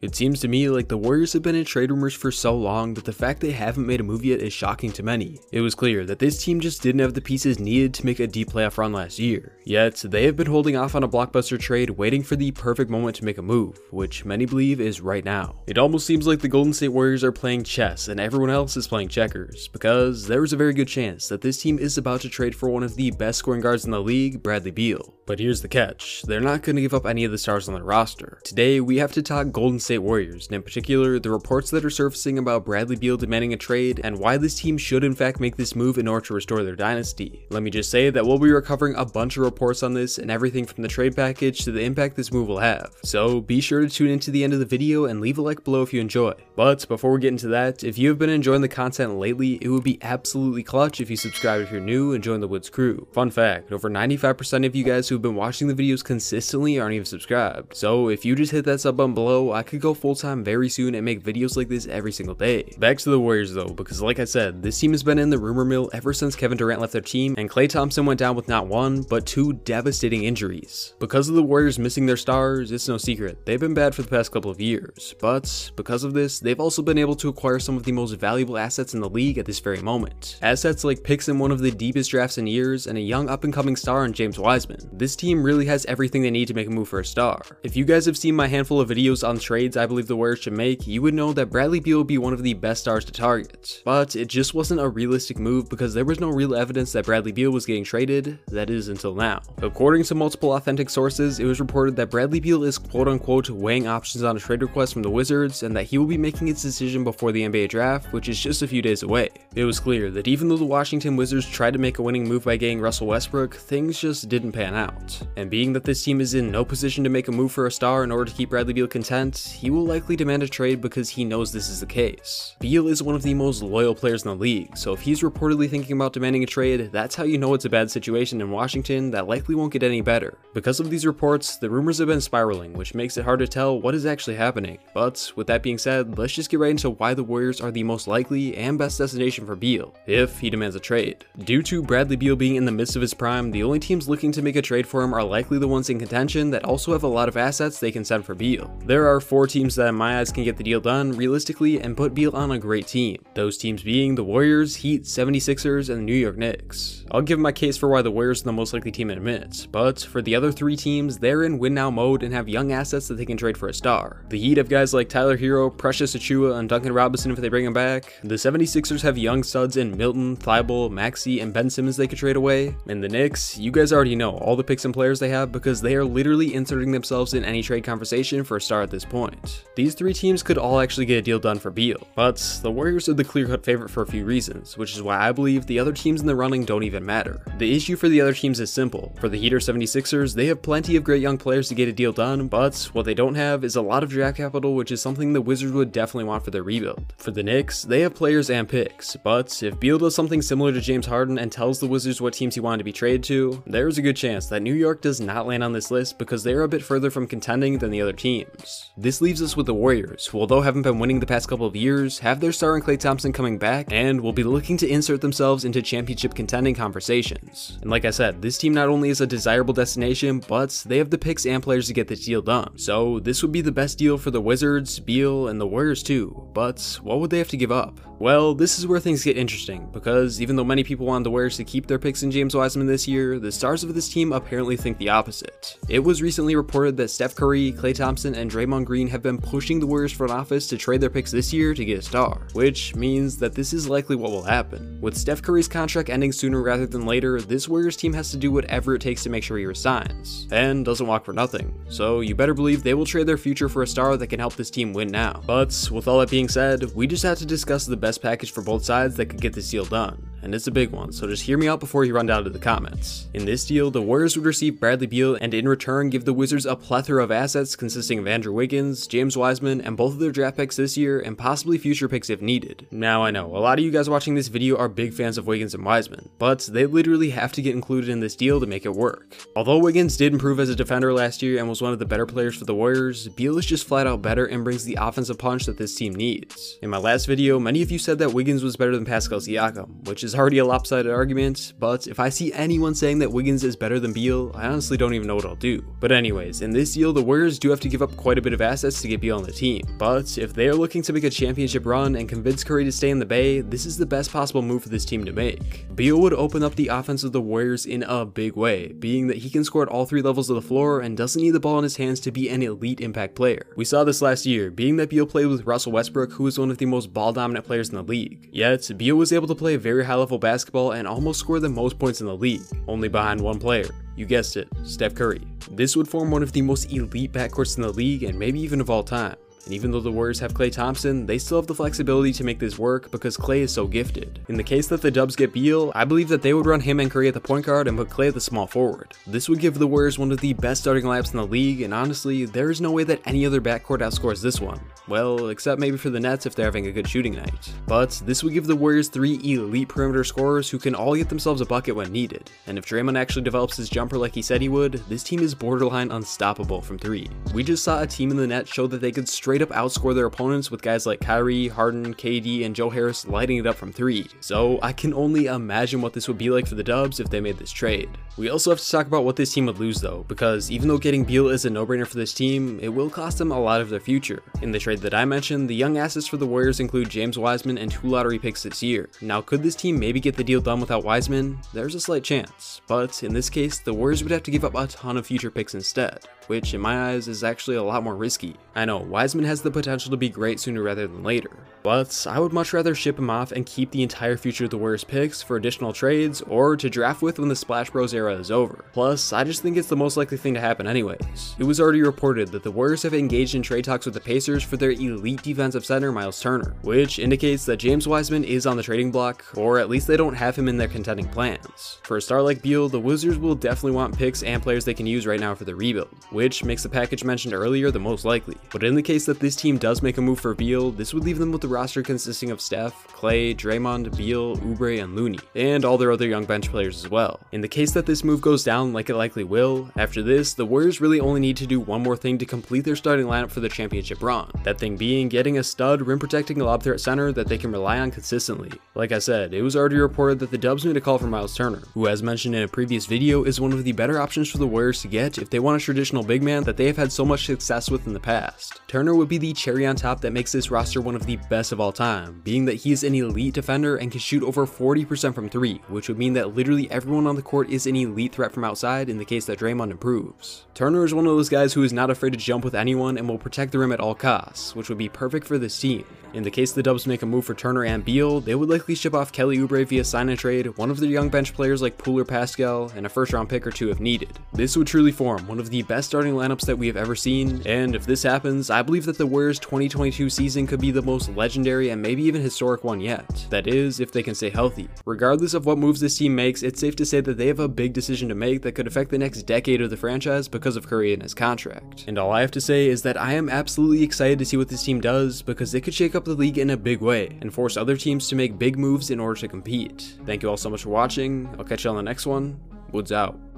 It seems to me like the Warriors have been in trade rumors for so long that the fact they haven't made a move yet is shocking to many. It was clear that this team just didn't have the pieces needed to make a deep playoff run last year, yet they have been holding off on a blockbuster trade waiting for the perfect moment to make a move, which many believe is right now. It almost seems like the Golden State Warriors are playing chess and everyone else is playing checkers, because there is a very good chance that this team is about to trade for one of the best scoring guards in the league, Bradley Beal. But here's the catch, they're not going to give up any of the stars on their roster. Today, we have to talk Golden State Warriors, and in particular, the reports that are surfacing about Bradley Beal demanding a trade, and why this team should in fact make this move in order to restore their dynasty. Let me just say that we'll be recovering a bunch of reports on this, and everything from the trade package to the impact this move will have. So be sure to tune into the end of the video and leave a like below if you enjoy. But before we get into that, if you have been enjoying the content lately, it would be absolutely clutch if you subscribe if you're new and join the Woods crew. Fun fact, over 95% of you guys who have been watching the videos consistently aren't even subscribed. So if you just hit that sub button below, I could go full time very soon and make videos like this every single day. Back to the Warriors though, because like I said, this team has been in the rumor mill ever since Kevin Durant left their team and Klay Thompson went down with not one, but two devastating injuries. Because of the Warriors missing their stars, it's no secret, they've been bad for the past couple of years. But because of this, they've also been able to acquire some of the most valuable assets in the league at this very moment. Assets like picks in one of the deepest drafts in years and a young up and coming star in James Wiseman. This team really has everything they need to make a move for a star. If you guys have seen my handful of videos on trades I believe the Warriors should make, you would know that Bradley Beal would be one of the best stars to target. But it just wasn't a realistic move because there was no real evidence that Bradley Beal was getting traded, that is until now. According to multiple authentic sources, it was reported that Bradley Beal is quote unquote weighing options on a trade request from the Wizards and that he will be making his decision before the NBA draft, which is just a few days away. It was clear that even though the Washington Wizards tried to make a winning move by getting Russell Westbrook, things just didn't pan out. And being that this team is in no position to make a move for a star in order to keep Bradley Beal content, he will likely demand a trade because he knows this is the case. Beal is one of the most loyal players in the league, so if he's reportedly thinking about demanding a trade, that's how you know it's a bad situation in Washington that likely won't get any better. Because of these reports, the rumors have been spiraling, which makes it hard to tell what is actually happening. But with that being said, let's just get right into why the Warriors are the most likely and best destination for Beal, if he demands a trade. Due to Bradley Beal being in the midst of his prime, the only teams looking to make a trade for him are likely the ones in contention that also have a lot of assets they can send for Beal. There are four teams that in my eyes can get the deal done realistically and put Beal on a great team. Those teams being the Warriors, Heat, 76ers, and the New York Knicks. I'll give my case for why the Warriors are the most likely team in a minute, but for the other three teams, they're in win now mode and have young assets that they can trade for a star. The Heat have guys like Tyler Herro, Precious Achiuwa, and Duncan Robinson if they bring him back. The 76ers have young studs in Milton, Thybulle, Maxey, and Ben Simmons they could trade away. And the Knicks, you guys already know all the picks and players they have because they are literally inserting themselves in any trade conversation for a star at this point. These three teams could all actually get a deal done for Beal, but the Warriors are the clear-cut favorite for a few reasons, which is why I believe the other teams in the running don't even matter. The issue for the other teams is simple. For the Heat or 76ers, they have plenty of great young players to get a deal done, but what they don't have is a lot of draft capital, which is something the Wizards would definitely want for their rebuild. For the Knicks, they have players and picks, but if Beal does something similar to James Harden and tells the Wizards what teams he wanted to be traded to, there's a good chance that New York does not land on this list because they're a bit further from contending than the other teams. This leaves us with the Warriors, who although haven't been winning the past couple of years, have their star in Klay Thompson coming back and will be looking to insert themselves into championship contending conversations. And like I said, this team not only is a desirable destination, but they have the picks and players to get this deal done. So this would be the best deal for the Wizards, Beal, and the Warriors too. But what would they have to give up? Well, this is where things get interesting, because even though many people wanted the Warriors to keep their picks in James Wiseman this year, the stars of this team apparently think the opposite. It was recently reported that Steph Curry, Klay Thompson, and Draymond Green have been pushing the Warriors front office to trade their picks this year to get a star, which means that this is likely what will happen. With Steph Curry's contract ending sooner rather than later, this Warriors team has to do whatever it takes to make sure he resigns, and doesn't walk for nothing. So you better believe they will trade their future for a star that can help this team win now. But with all that being said, we just have to discuss the best package for both sides that could get this deal done and it's a big one, so just hear me out before you run down to the comments. In this deal, the Warriors would receive Bradley Beal and in return give the Wizards a plethora of assets consisting of Andrew Wiggins, James Wiseman, and both of their draft picks this year and possibly future picks if needed. Now I know, a lot of you guys watching this video are big fans of Wiggins and Wiseman, but they literally have to get included in this deal to make it work. Although Wiggins did improve as a defender last year and was one of the better players for the Warriors, Beal is just flat out better and brings the offensive punch that this team needs. In my last video, many of you said that Wiggins was better than Pascal Siakam, which is is already a lopsided argument, but if I see anyone saying that Wiggins is better than Beal, I honestly don't even know what I'll do. But anyways, in this deal, the Warriors do have to give up quite a bit of assets to get Beal on the team, but if they are looking to make a championship run and convince Curry to stay in the Bay, this is the best possible move for this team to make. Beal would open up the offense of the Warriors in a big way, being that he can score at all three levels of the floor and doesn't need the ball in his hands to be an elite impact player. We saw this last year, being that Beal played with Russell Westbrook, who is one of the most ball dominant players in the league. Yet, Beal was able to play very high level basketball and almost score the most points in the league, only behind one player. You guessed it, Steph Curry. This would form one of the most elite backcourts in the league and maybe even of all time. And even though the Warriors have Klay Thompson, they still have the flexibility to make this work because Klay is so gifted. In the case that the Dubs get Beal, I believe that they would run him and Curry at the point guard and put Klay at the small forward. This would give the Warriors one of the best starting lineups in the league, and honestly, there is no way that any other backcourt outscores this one. Well, except maybe for the Nets if they're having a good shooting night. But this would give the Warriors three elite perimeter scorers who can all get themselves a bucket when needed. And if Draymond actually develops his jumper like he said he would, this team is borderline unstoppable from three. We just saw a team in the net show that they could straight up outscore their opponents with guys like Kyrie, Harden, KD, and Joe Harris lighting it up from three. So I can only imagine what this would be like for the Dubs if they made this trade. We also have to talk about what this team would lose though, because even though getting Beal is a no-brainer for this team, it will cost them a lot of their future. In the trade that I mentioned, the young assets for the Warriors include James Wiseman and two lottery picks this year. Now could this team maybe get the deal done without Wiseman? There's a slight chance, but in this case, the Warriors would have to give up a ton of future picks instead, which in my eyes is actually a lot more risky. I know, Wiseman has the potential to be great sooner rather than later, but I would much rather ship him off and keep the entire future of the Warriors picks for additional trades or to draft with when the Splash Bros era is over. Plus, I just think it's the most likely thing to happen anyways. It was already reported that the Warriors have engaged in trade talks with the Pacers for their elite defensive center Miles Turner, which indicates that James Wiseman is on the trading block, or at least they don't have him in their contending plans. For a star like Beal, the Wizards will definitely want picks and players they can use right now for the rebuild, which makes the package mentioned earlier the most likely. But in the case that this team does make a move for Beal, this would leave them with the roster consisting of Steph, Klay, Draymond, Beal, Oubre, and Looney, and all their other young bench players as well. In the case that this move goes down like it likely will, after this, the Warriors really only need to do one more thing to complete their starting lineup for the championship run. That thing being getting a stud rim protecting lob threat center that they can rely on consistently. Like I said, it was already reported that the Dubs made a call for Miles Turner, who as mentioned in a previous video is one of the better options for the Warriors to get if they want a traditional big man that they have had so much success with in the past. Turner would be the cherry on top that makes this roster one of the best of all time, being that he is an elite defender and can shoot over 40% from 3, which would mean that literally everyone on the court is an elite threat from outside in the case that Draymond improves. Turner is one of those guys who is not afraid to jump with anyone and will protect the rim at all costs, which would be perfect for this team. In the case the Dubs make a move for Turner and Beal, they would likely ship off Kelly Oubre via sign and trade, one of their young bench players like Poole Paschall, and a first round pick or two if needed. This would truly form one of the best starting lineups that we have ever seen, and if this happens, I believe that the Warriors 2022 season could be the most legendary and maybe even historic one yet. That is, if they can stay healthy. Regardless of what moves this team makes, it's safe to say that they have a big decision to make that could affect the next decade of the franchise because of Curry and his contract. And all I have to say is that I am absolutely excited to see what this team does because it could shake up the league in a big way and force other teams to make big moves in order to compete. Thank you all so much for watching. I'll catch you on the next one. Woods out.